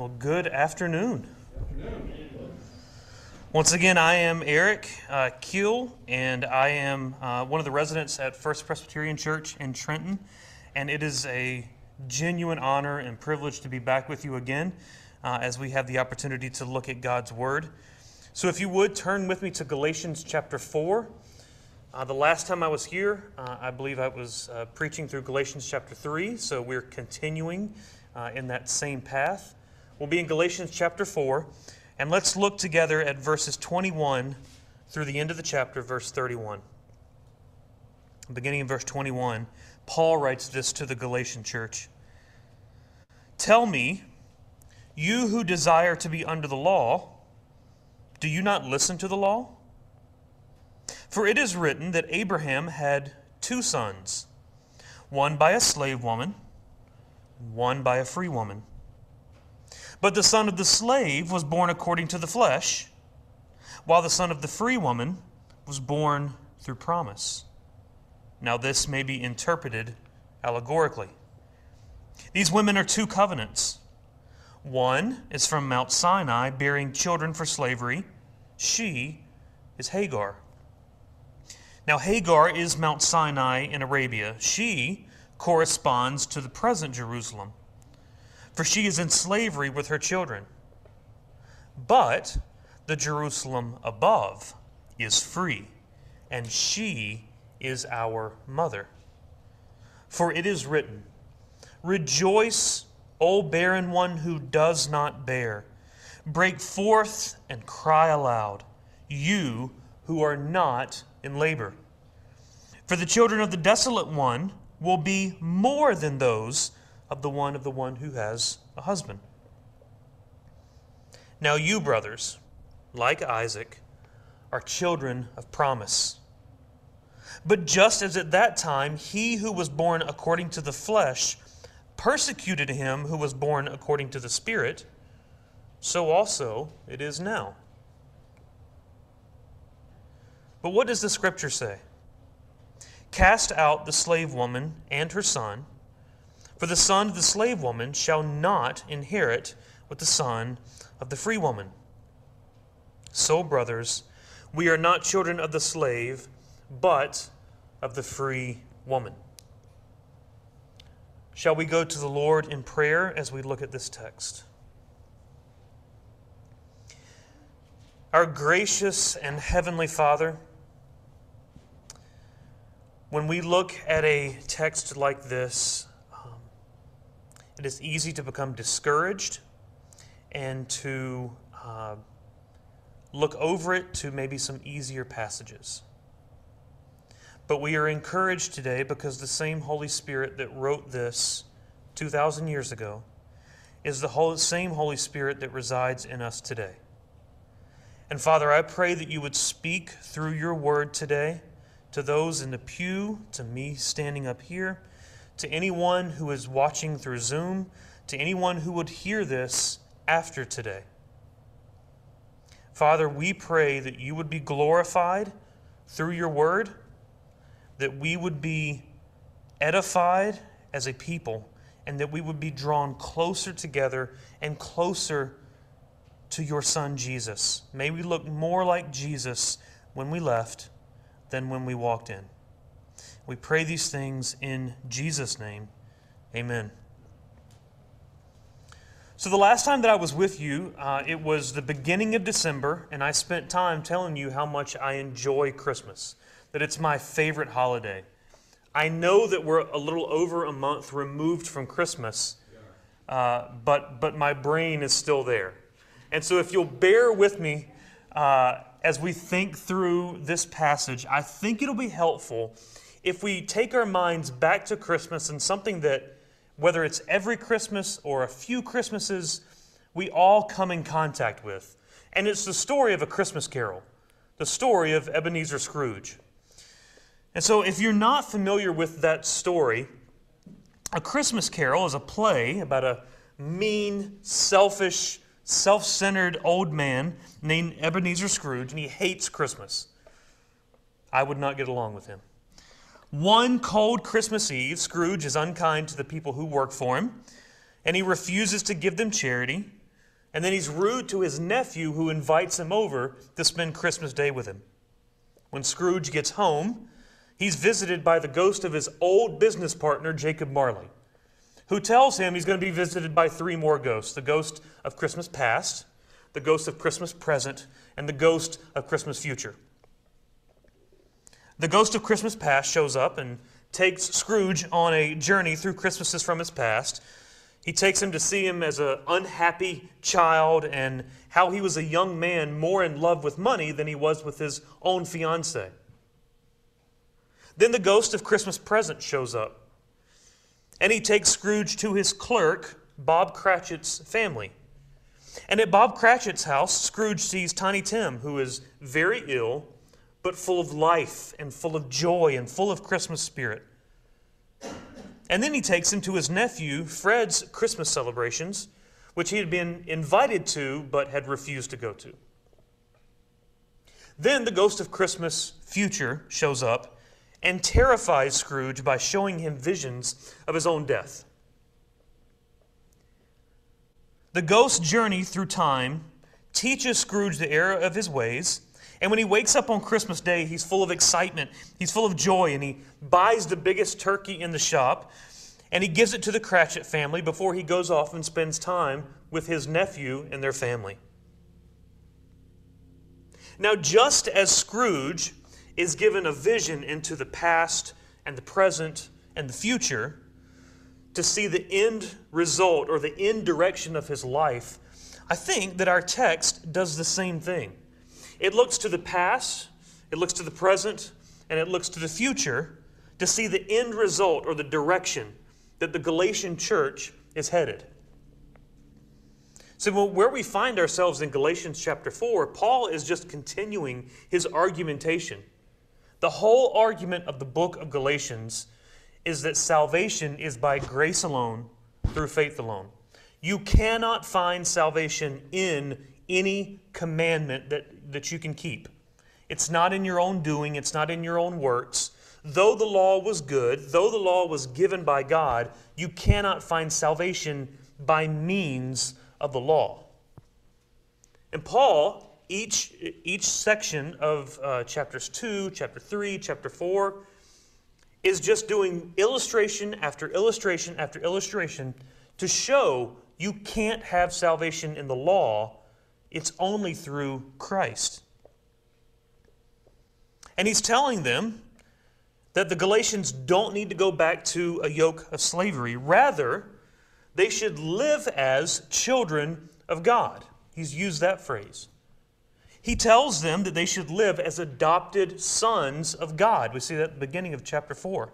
Well, good afternoon. Once again, I am Eric uh, Keel, and I am uh, one of the residents at First Presbyterian Church in Trenton. And it is a genuine honor and privilege to be back with you again uh, as we have the opportunity to look at God's Word. So, if you would turn with me to Galatians chapter 4. Uh, the last time I was here, uh, I believe I was uh, preaching through Galatians chapter 3, so we're continuing uh, in that same path. We'll be in Galatians chapter 4, and let's look together at verses 21 through the end of the chapter, verse 31. Beginning in verse 21, Paul writes this to the Galatian church Tell me, you who desire to be under the law, do you not listen to the law? For it is written that Abraham had two sons, one by a slave woman, one by a free woman. But the son of the slave was born according to the flesh, while the son of the free woman was born through promise. Now, this may be interpreted allegorically. These women are two covenants. One is from Mount Sinai, bearing children for slavery. She is Hagar. Now, Hagar is Mount Sinai in Arabia. She corresponds to the present Jerusalem, for she is in slavery with her children. But the Jerusalem above is free, and she is our mother. For it is written, Rejoice, O barren one who does not bear. Break forth and cry aloud, you who are not in labor. For the children of the desolate one will be more than those of the one of the one who has a husband. Now you, brothers, like Isaac, are children of promise. But just as at that time he who was born according to the flesh persecuted him who was born according to the Spirit, so also it is now. But what does the Scripture say? Cast out the slave woman and her son, for the son of the slave woman shall not inherit with the son of the free woman. So, brothers, we are not children of the slave, but of the free woman. Shall we go to the Lord in prayer as we look at this text? Our gracious and heavenly Father, when we look at a text like this, it is easy to become discouraged and to uh, look over it to maybe some easier passages. But we are encouraged today because the same Holy Spirit that wrote this 2,000 years ago is the whole, same Holy Spirit that resides in us today. And Father, I pray that you would speak through your word today to those in the pew, to me standing up here, to anyone who is watching through Zoom, to anyone who would hear this after today. Father, we pray that you would be glorified through your word, that we would be edified as a people, and that we would be drawn closer together and closer to your Son, Jesus. May we look more like Jesus when we left than when we walked in. We pray these things in Jesus' name. Amen. So, the last time that I was with you, uh, it was the beginning of December, and I spent time telling you how much I enjoy Christmas, that it's my favorite holiday. I know that we're a little over a month removed from Christmas, uh, but, but my brain is still there. And so, if you'll bear with me, uh, as we think through this passage, I think it'll be helpful if we take our minds back to Christmas and something that, whether it's every Christmas or a few Christmases, we all come in contact with. And it's the story of a Christmas carol, the story of Ebenezer Scrooge. And so, if you're not familiar with that story, A Christmas Carol is a play about a mean, selfish, self centered old man named Ebenezer Scrooge, and he hates Christmas. I would not get along with him. One cold Christmas Eve, Scrooge is unkind to the people who work for him, and he refuses to give them charity. And then he's rude to his nephew who invites him over to spend Christmas Day with him. When Scrooge gets home, he's visited by the ghost of his old business partner, Jacob Marley, who tells him he's going to be visited by three more ghosts the ghost of Christmas past, the ghost of Christmas present, and the ghost of Christmas future. The ghost of Christmas past shows up and takes Scrooge on a journey through Christmases from his past. He takes him to see him as an unhappy child and how he was a young man more in love with money than he was with his own fiancee. Then the ghost of Christmas present shows up, and he takes Scrooge to his clerk, Bob Cratchit's family. And at Bob Cratchit's house, Scrooge sees Tiny Tim, who is very ill, but full of life and full of joy and full of Christmas spirit. And then he takes him to his nephew, Fred's Christmas celebrations, which he had been invited to but had refused to go to. Then the ghost of Christmas future shows up and terrifies Scrooge by showing him visions of his own death. The ghost's journey through time teaches Scrooge the error of his ways. And when he wakes up on Christmas Day, he's full of excitement, he's full of joy, and he buys the biggest turkey in the shop and he gives it to the Cratchit family before he goes off and spends time with his nephew and their family. Now, just as Scrooge is given a vision into the past and the present and the future, to see the end result or the end direction of his life, I think that our text does the same thing. It looks to the past, it looks to the present, and it looks to the future to see the end result or the direction that the Galatian church is headed. So, where we find ourselves in Galatians chapter 4, Paul is just continuing his argumentation. The whole argument of the book of Galatians is that salvation is by grace alone, through faith alone. You cannot find salvation in any commandment that, that you can keep. It's not in your own doing, it's not in your own works. Though the law was good, though the law was given by God, you cannot find salvation by means of the law. And Paul, each, each section of uh, chapters 2, chapter 3, chapter 4, is just doing illustration after illustration after illustration to show you can't have salvation in the law, it's only through Christ. And he's telling them that the Galatians don't need to go back to a yoke of slavery. Rather, they should live as children of God. He's used that phrase. He tells them that they should live as adopted sons of God. We see that at the beginning of chapter 4.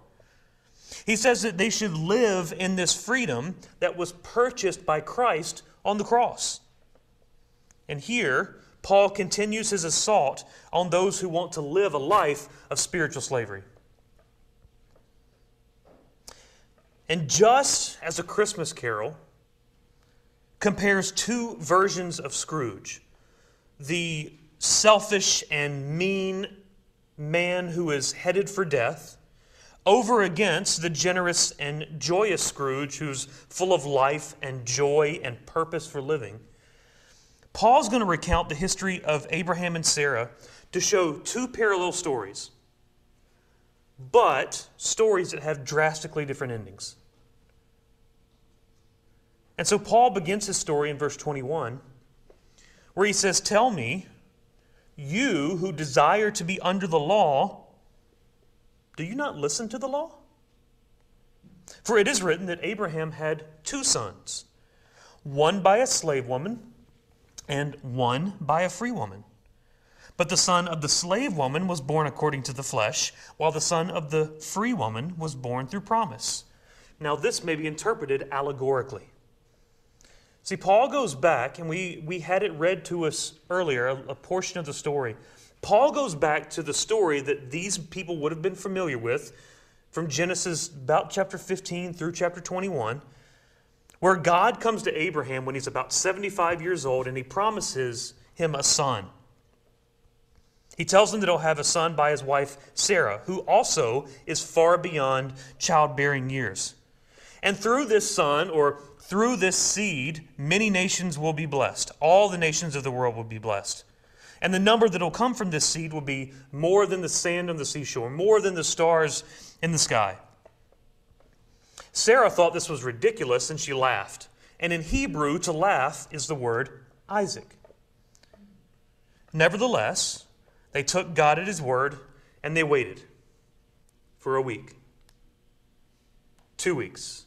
He says that they should live in this freedom that was purchased by Christ on the cross. And here, Paul continues his assault on those who want to live a life of spiritual slavery. And just as a Christmas carol compares two versions of Scrooge, the selfish and mean man who is headed for death, over against the generous and joyous Scrooge who's full of life and joy and purpose for living. Paul's going to recount the history of Abraham and Sarah to show two parallel stories, but stories that have drastically different endings. And so Paul begins his story in verse 21 where he says, Tell me, you who desire to be under the law, do you not listen to the law? For it is written that Abraham had two sons, one by a slave woman and one by a free woman. But the son of the slave woman was born according to the flesh, while the son of the free woman was born through promise. Now, this may be interpreted allegorically. See, Paul goes back, and we, we had it read to us earlier, a, a portion of the story. Paul goes back to the story that these people would have been familiar with from Genesis about chapter 15 through chapter 21, where God comes to Abraham when he's about 75 years old and he promises him a son. He tells him that he'll have a son by his wife Sarah, who also is far beyond childbearing years. And through this son, or through this seed, many nations will be blessed. All the nations of the world will be blessed. And the number that will come from this seed will be more than the sand on the seashore, more than the stars in the sky. Sarah thought this was ridiculous and she laughed. And in Hebrew, to laugh is the word Isaac. Nevertheless, they took God at his word and they waited for a week, two weeks,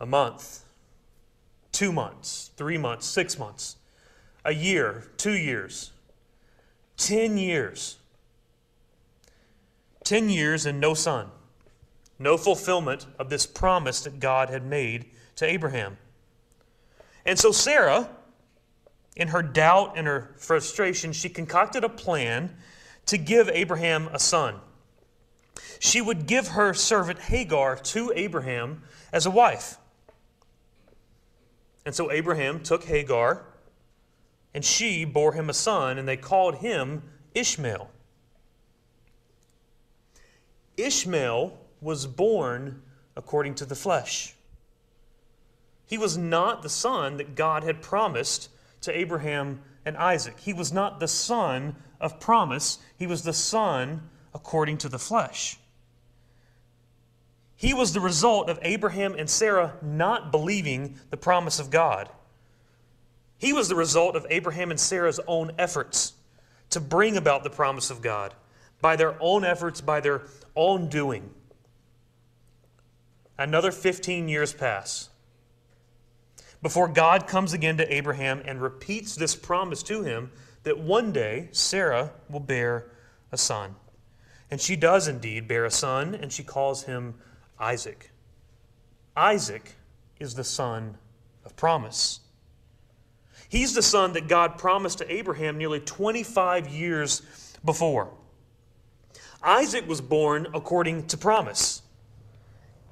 a month, two months, three months, six months, a year, two years, ten years. Ten years and no son, no fulfillment of this promise that God had made to Abraham. And so Sarah, in her doubt and her frustration, she concocted a plan to give Abraham a son. She would give her servant Hagar to Abraham as a wife. And so Abraham took Hagar, and she bore him a son, and they called him Ishmael. Ishmael was born according to the flesh. He was not the son that God had promised to Abraham and Isaac. He was not the son of promise, he was the son according to the flesh. He was the result of Abraham and Sarah not believing the promise of God. He was the result of Abraham and Sarah's own efforts to bring about the promise of God by their own efforts, by their own doing. Another 15 years pass before God comes again to Abraham and repeats this promise to him that one day Sarah will bear a son. And she does indeed bear a son, and she calls him Isaac. Isaac is the son of promise. He's the son that God promised to Abraham nearly 25 years before. Isaac was born according to promise.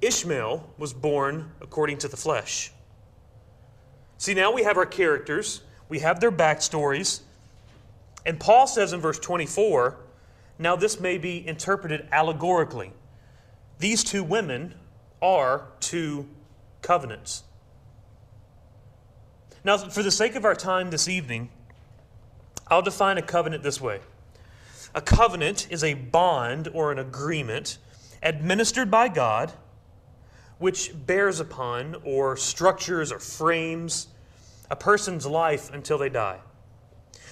Ishmael was born according to the flesh. See, now we have our characters, we have their backstories, and Paul says in verse 24, now this may be interpreted allegorically. These two women are two covenants. Now, for the sake of our time this evening, I'll define a covenant this way A covenant is a bond or an agreement administered by God which bears upon or structures or frames a person's life until they die.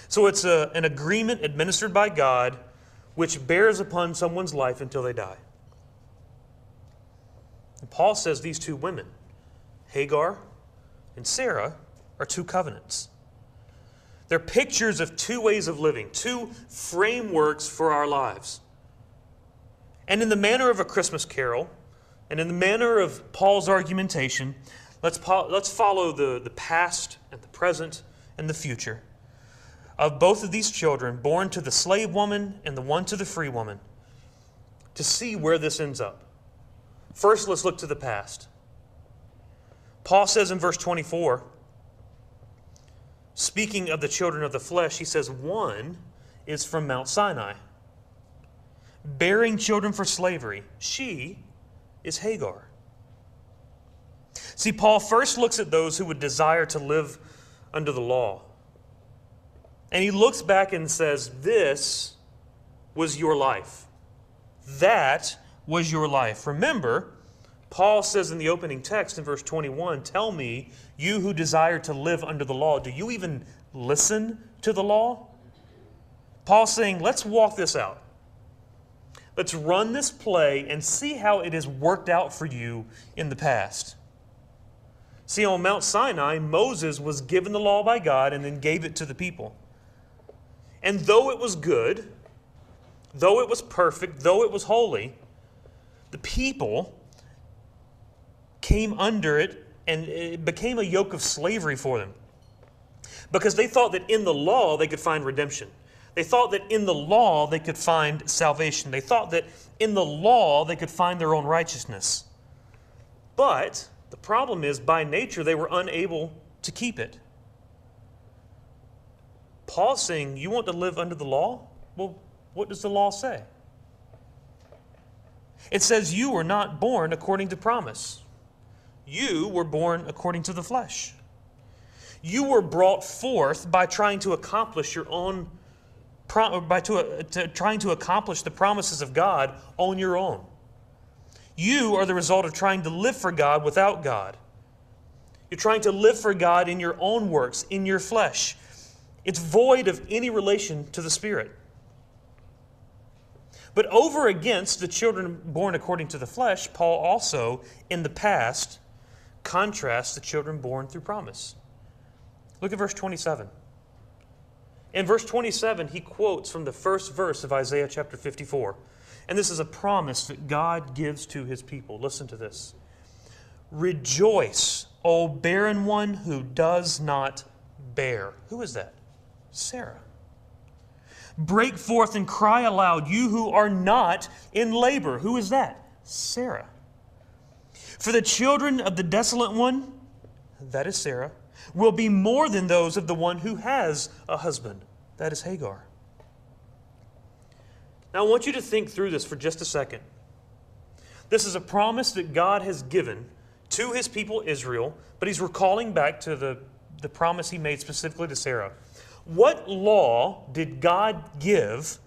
So it's a, an agreement administered by God which bears upon someone's life until they die. And Paul says these two women, Hagar and Sarah, are two covenants. They're pictures of two ways of living, two frameworks for our lives. And in the manner of a Christmas carol, and in the manner of Paul's argumentation, let's, let's follow the, the past and the present and the future of both of these children, born to the slave woman and the one to the free woman, to see where this ends up. First, let's look to the past. Paul says in verse 24, speaking of the children of the flesh, he says, One is from Mount Sinai, bearing children for slavery. She is Hagar. See, Paul first looks at those who would desire to live under the law. And he looks back and says, This was your life. That was your life. Remember, Paul says in the opening text in verse 21 Tell me, you who desire to live under the law, do you even listen to the law? Paul's saying, Let's walk this out. Let's run this play and see how it has worked out for you in the past. See, on Mount Sinai, Moses was given the law by God and then gave it to the people. And though it was good, though it was perfect, though it was holy, the people came under it and it became a yoke of slavery for them. Because they thought that in the law they could find redemption. They thought that in the law they could find salvation. They thought that in the law they could find their own righteousness. But the problem is, by nature, they were unable to keep it. Paul's saying, You want to live under the law? Well, what does the law say? It says, You were not born according to promise. You were born according to the flesh. You were brought forth by trying to accomplish your own by to, uh, to, trying to accomplish the promises of God on your own. You are the result of trying to live for God without God. You're trying to live for God in your own works, in your flesh. It's void of any relation to the Spirit. But over against the children born according to the flesh, Paul also, in the past, contrasts the children born through promise. Look at verse 27. In verse 27, he quotes from the first verse of Isaiah chapter 54. And this is a promise that God gives to his people. Listen to this Rejoice, O barren one who does not bear. Who is that? Sarah. Break forth and cry aloud, you who are not in labor. Who is that? Sarah. For the children of the desolate one, that is Sarah, will be more than those of the one who has a husband. That is Hagar. Now, I want you to think through this for just a second. This is a promise that God has given to his people Israel, but he's recalling back to the, the promise he made specifically to Sarah. What law did God give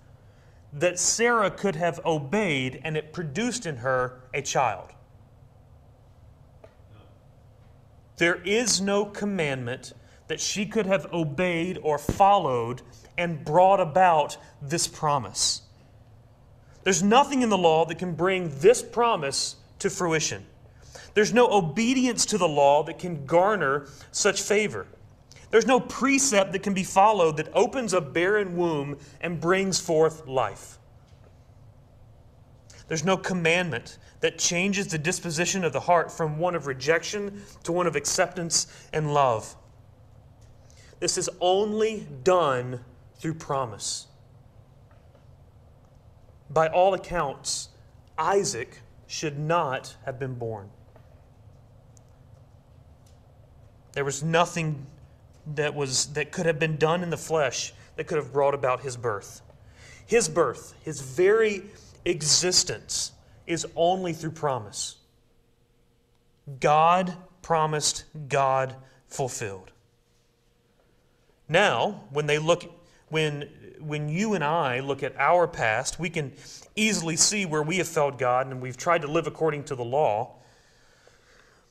that Sarah could have obeyed and it produced in her a child? There is no commandment that she could have obeyed or followed and brought about this promise. There's nothing in the law that can bring this promise to fruition. There's no obedience to the law that can garner such favor. There's no precept that can be followed that opens a barren womb and brings forth life. There's no commandment that changes the disposition of the heart from one of rejection to one of acceptance and love. This is only done through promise. By all accounts, Isaac should not have been born. There was nothing that, was, that could have been done in the flesh that could have brought about his birth. His birth, his very existence, is only through promise. God promised, God fulfilled. Now, when they look when when you and I look at our past, we can easily see where we have failed God and we've tried to live according to the law.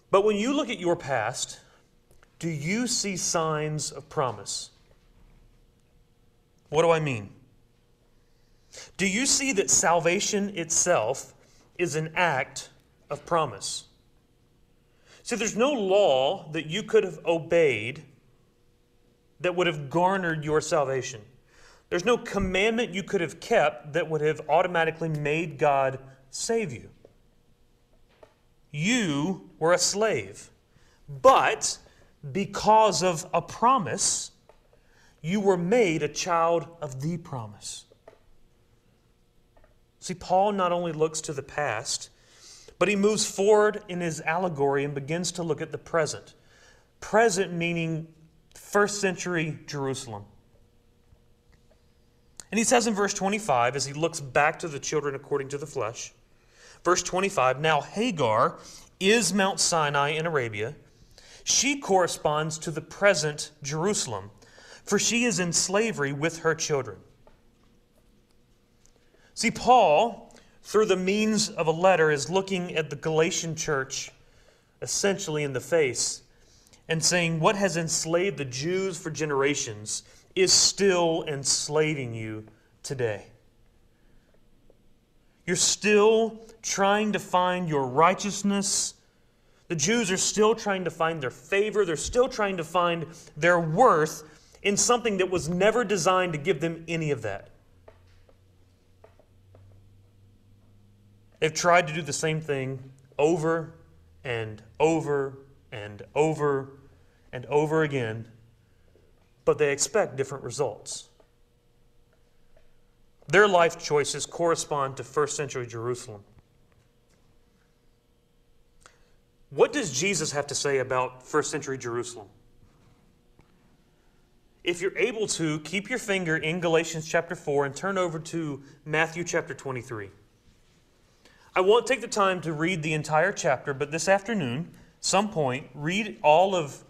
But when you look at your past, do you see signs of promise? What do I mean? Do you see that salvation itself is an act of promise? See, there's no law that you could have obeyed that would have garnered your salvation. There's no commandment you could have kept that would have automatically made God save you. You were a slave. But because of a promise, you were made a child of the promise. See, Paul not only looks to the past, but he moves forward in his allegory and begins to look at the present. Present meaning first century Jerusalem. And he says in verse 25, as he looks back to the children according to the flesh, verse 25, now Hagar is Mount Sinai in Arabia she corresponds to the present Jerusalem, for she is in slavery with her children. See, Paul, through the means of a letter, is looking at the Galatian church essentially in the face and saying, What has enslaved the Jews for generations is still enslaving you today. You're still trying to find your righteousness the Jews are still trying to find their favor, they're still trying to find their worth in something that was never designed to give them any of that. They've tried to do the same thing over and over and over and over again, but they expect different results. Their life choices correspond to first century Jerusalem. What does Jesus have to say about first century Jerusalem? If you're able to, keep your finger in Galatians chapter 4 and turn over to Matthew chapter 23. I won't take the time to read the entire chapter, but this afternoon, some point, read all of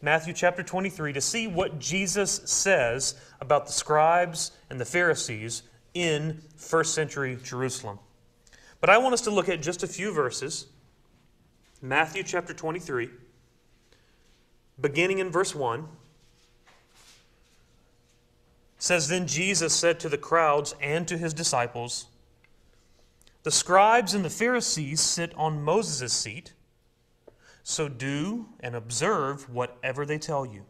Matthew chapter 23 to see what Jesus says about the scribes and the Pharisees in first century Jerusalem. But I want us to look at just a few verses. Matthew chapter 23, beginning in verse 1 says then Jesus said to the crowds and to his disciples the scribes and the Pharisees sit on Moses' seat. So do and observe whatever they tell you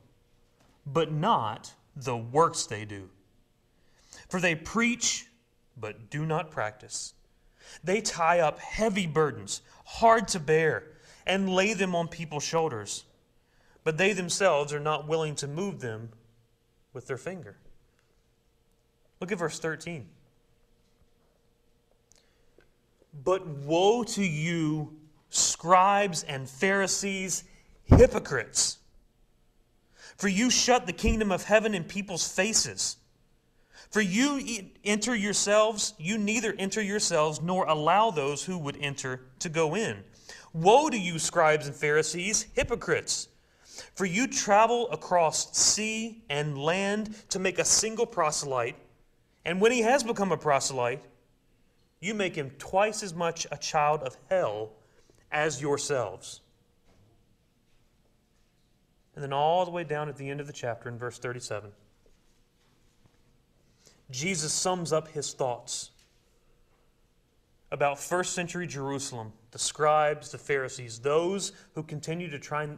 but not the works they do. For they preach but do not practice. They tie up heavy burdens hard to bear and lay them on people's shoulders. But they themselves are not willing to move them with their finger. Look at verse 13. But woe to you, scribes and Pharisees, hypocrites! For you shut the kingdom of heaven in people's faces. For you enter yourselves, you neither enter yourselves nor allow those who would enter to go in. Woe to you, scribes and Pharisees, hypocrites! For you travel across sea and land to make a single proselyte and when he has become a proselyte, you make him twice as much a child of hell as yourselves. And then all the way down at the end of the chapter in verse 37, Jesus sums up his thoughts about first century Jerusalem, the scribes, the Pharisees, those who continue to try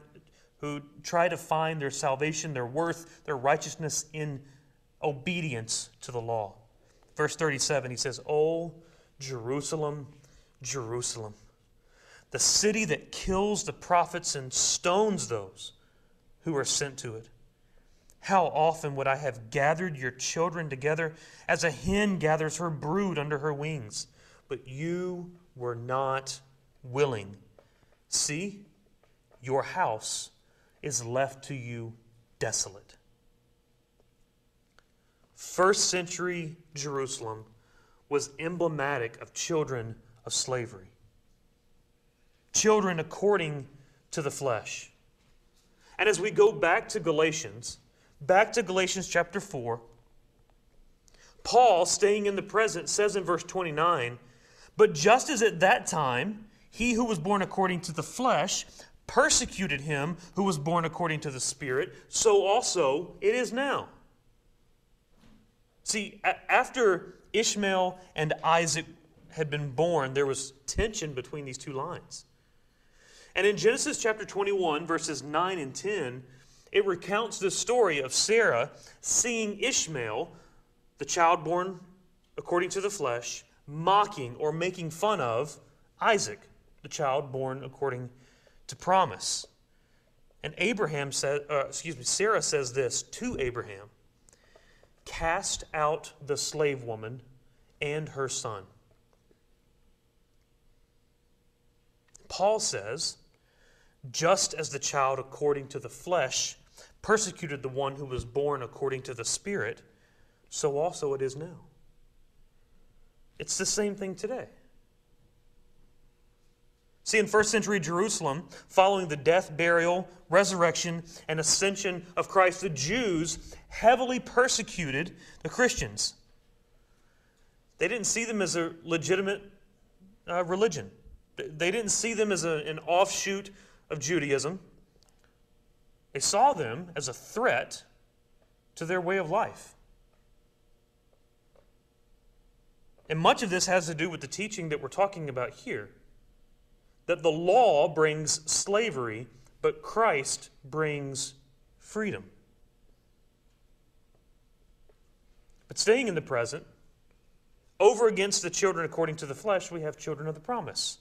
who try to find their salvation, their worth, their righteousness in obedience to the law. Verse 37, he says, Oh, Jerusalem, Jerusalem, the city that kills the prophets and stones those who are sent to it. How often would I have gathered your children together as a hen gathers her brood under her wings? But you were not willing. See, your house is left to you desolate. First century Jerusalem was emblematic of children of slavery, children according to the flesh. And as we go back to Galatians, back to Galatians chapter 4, Paul, staying in the present, says in verse 29 But just as at that time he who was born according to the flesh persecuted him who was born according to the Spirit, so also it is now. See, after Ishmael and Isaac had been born, there was tension between these two lines. And in Genesis chapter 21, verses 9 and 10, it recounts the story of Sarah seeing Ishmael, the child born according to the flesh, mocking or making fun of Isaac, the child born according to promise. And Abraham said, uh, excuse me, Sarah says this to Abraham cast out the slave woman and her son. Paul says, just as the child according to the flesh persecuted the one who was born according to the Spirit, so also it is now. It's the same thing today. See, in first century Jerusalem, following the death, burial, resurrection, and ascension of Christ, the Jews heavily persecuted the Christians. They didn't see them as a legitimate uh, religion, they didn't see them as a, an offshoot of Judaism. They saw them as a threat to their way of life. And much of this has to do with the teaching that we're talking about here that the law brings slavery, but Christ brings freedom. But staying in the present, over against the children according to the flesh, we have children of the promise.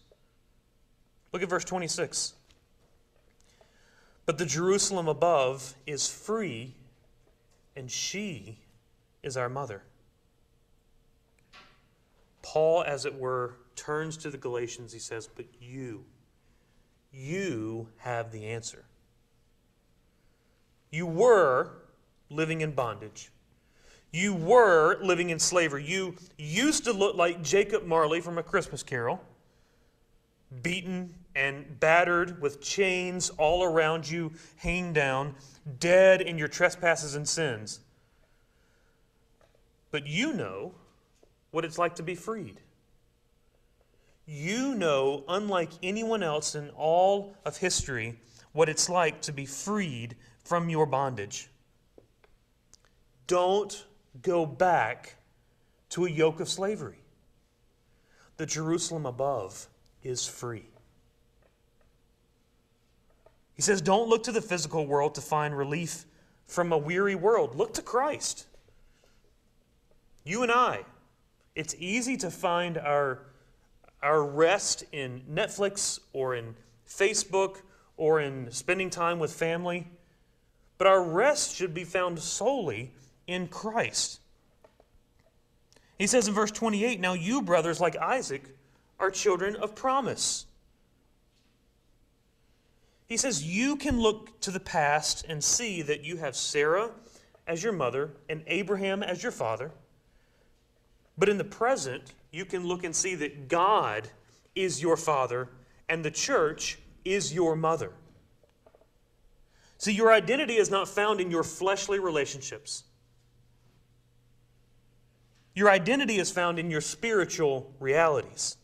Look at verse 26. But the Jerusalem above is free, and she is our mother. Paul, as it were, turns to the Galatians, he says, But you, you have the answer. You were living in bondage. You were living in slavery. You used to look like Jacob Marley from A Christmas Carol, beaten and battered with chains all around you, hanging down, dead in your trespasses and sins. But you know what it's like to be freed. You know, unlike anyone else in all of history, what it's like to be freed from your bondage. Don't go back to a yoke of slavery. The Jerusalem above is free. He says, Don't look to the physical world to find relief from a weary world. Look to Christ. You and I, it's easy to find our, our rest in Netflix or in Facebook or in spending time with family, but our rest should be found solely in Christ. He says in verse 28 Now you, brothers, like Isaac, are children of promise. He says, You can look to the past and see that you have Sarah as your mother and Abraham as your father. But in the present, you can look and see that God is your father and the church is your mother. See, your identity is not found in your fleshly relationships. Your identity is found in your spiritual realities.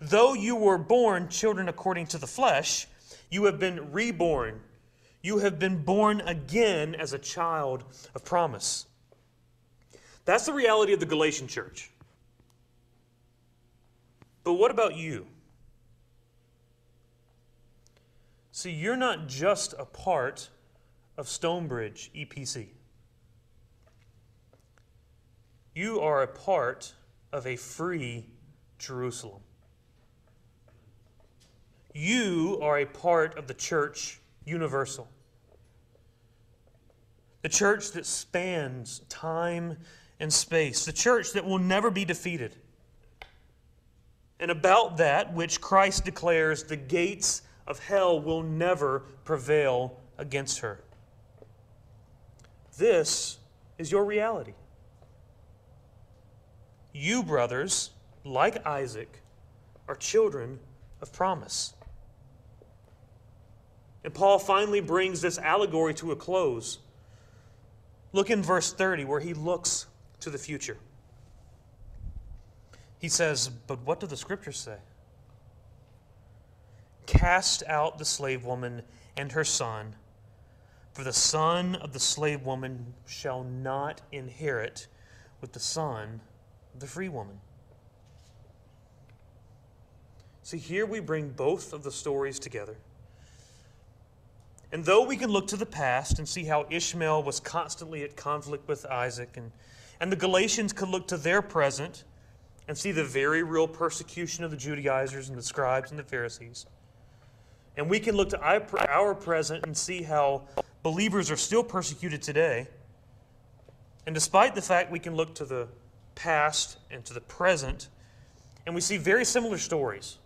Though you were born children according to the flesh, you have been reborn. You have been born again as a child of promise. That's the reality of the Galatian church. But what about you? See, you're not just a part of Stonebridge EPC. You are a part of a free Jerusalem. You are a part of the church universal. The church that spans time and space. The church that will never be defeated. And about that which Christ declares the gates of hell will never prevail against her. This is your reality. You, brothers, like Isaac, are children of promise. And Paul finally brings this allegory to a close. Look in verse 30, where he looks to the future. He says, But what do the scriptures say? Cast out the slave woman and her son, for the son of the slave woman shall not inherit with the son of the free woman. See, here we bring both of the stories together. And though we can look to the past and see how Ishmael was constantly at conflict with Isaac, and, and the Galatians could look to their present and see the very real persecution of the Judaizers and the scribes and the Pharisees. And we can look to our present and see how believers are still persecuted today. And despite the fact we can look to the past and to the present, and we see very similar stories,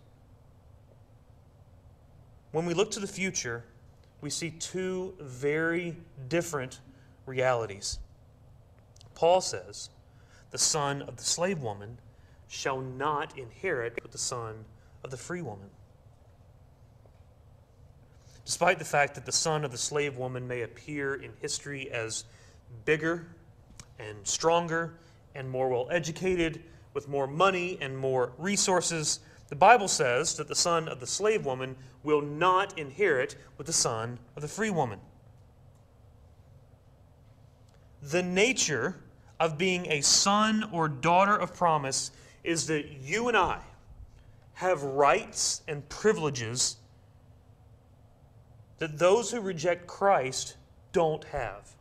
when we look to the future, we see two very different realities. Paul says, The son of the slave woman shall not inherit with the son of the free woman. Despite the fact that the son of the slave woman may appear in history as bigger and stronger and more well educated, with more money and more resources, the Bible says that the son of the slave woman will not inherit with the son of the free woman. The nature of being a son or daughter of promise is that you and I have rights and privileges that those who reject Christ don't have.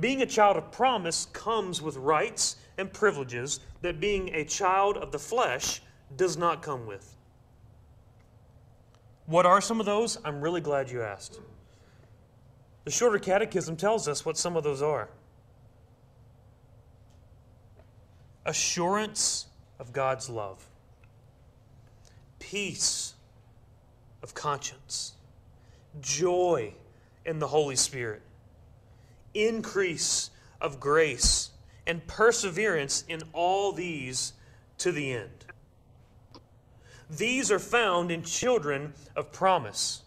Being a child of promise comes with rights and privileges that being a child of the flesh does not come with. What are some of those? I'm really glad you asked. The Shorter Catechism tells us what some of those are assurance of God's love, peace of conscience, joy in the Holy Spirit, increase of grace and perseverance in all these to the end. These are found in children of promise.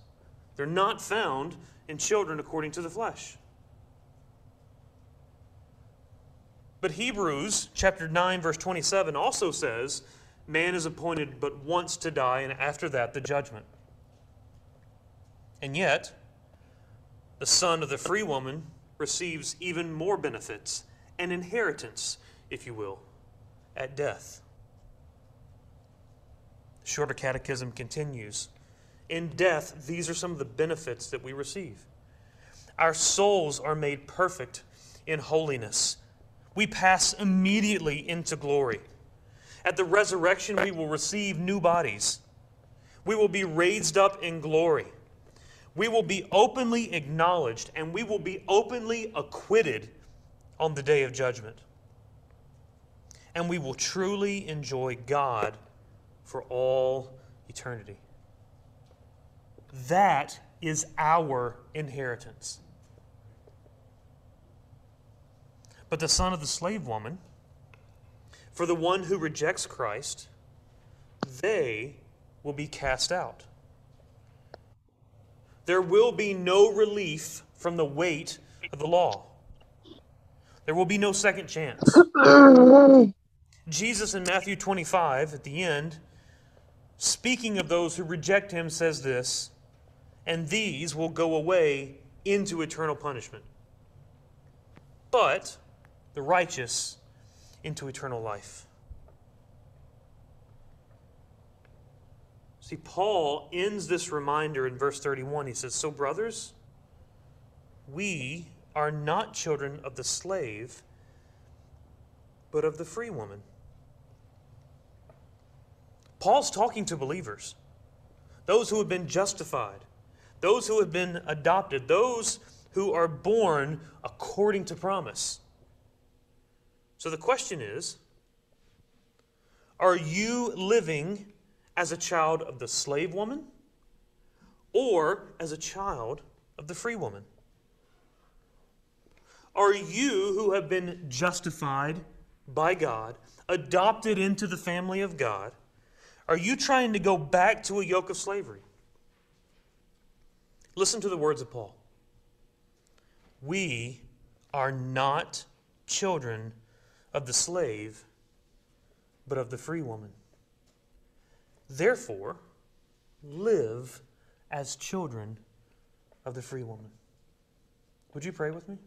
They're not found in children according to the flesh. But Hebrews chapter 9 verse 27 also says, man is appointed but once to die and after that the judgment. And yet, the son of the free woman receives even more benefits, an inheritance, if you will, at death. The shorter catechism continues. In death, these are some of the benefits that we receive. Our souls are made perfect in holiness. We pass immediately into glory. At the resurrection, we will receive new bodies. We will be raised up in glory we will be openly acknowledged and we will be openly acquitted on the day of judgment. And we will truly enjoy God for all eternity. That is our inheritance. But the son of the slave woman, for the one who rejects Christ, they will be cast out there will be no relief from the weight of the law. There will be no second chance. Jesus in Matthew 25, at the end, speaking of those who reject him, says this, and these will go away into eternal punishment, but the righteous into eternal life. See, Paul ends this reminder in verse 31. He says, So, brothers, we are not children of the slave, but of the free woman. Paul's talking to believers, those who have been justified, those who have been adopted, those who are born according to promise. So the question is are you living as a child of the slave woman or as a child of the free woman? Are you who have been justified by God, adopted into the family of God, are you trying to go back to a yoke of slavery? Listen to the words of Paul. We are not children of the slave, but of the free woman. Therefore, live as children of the free woman. Would you pray with me?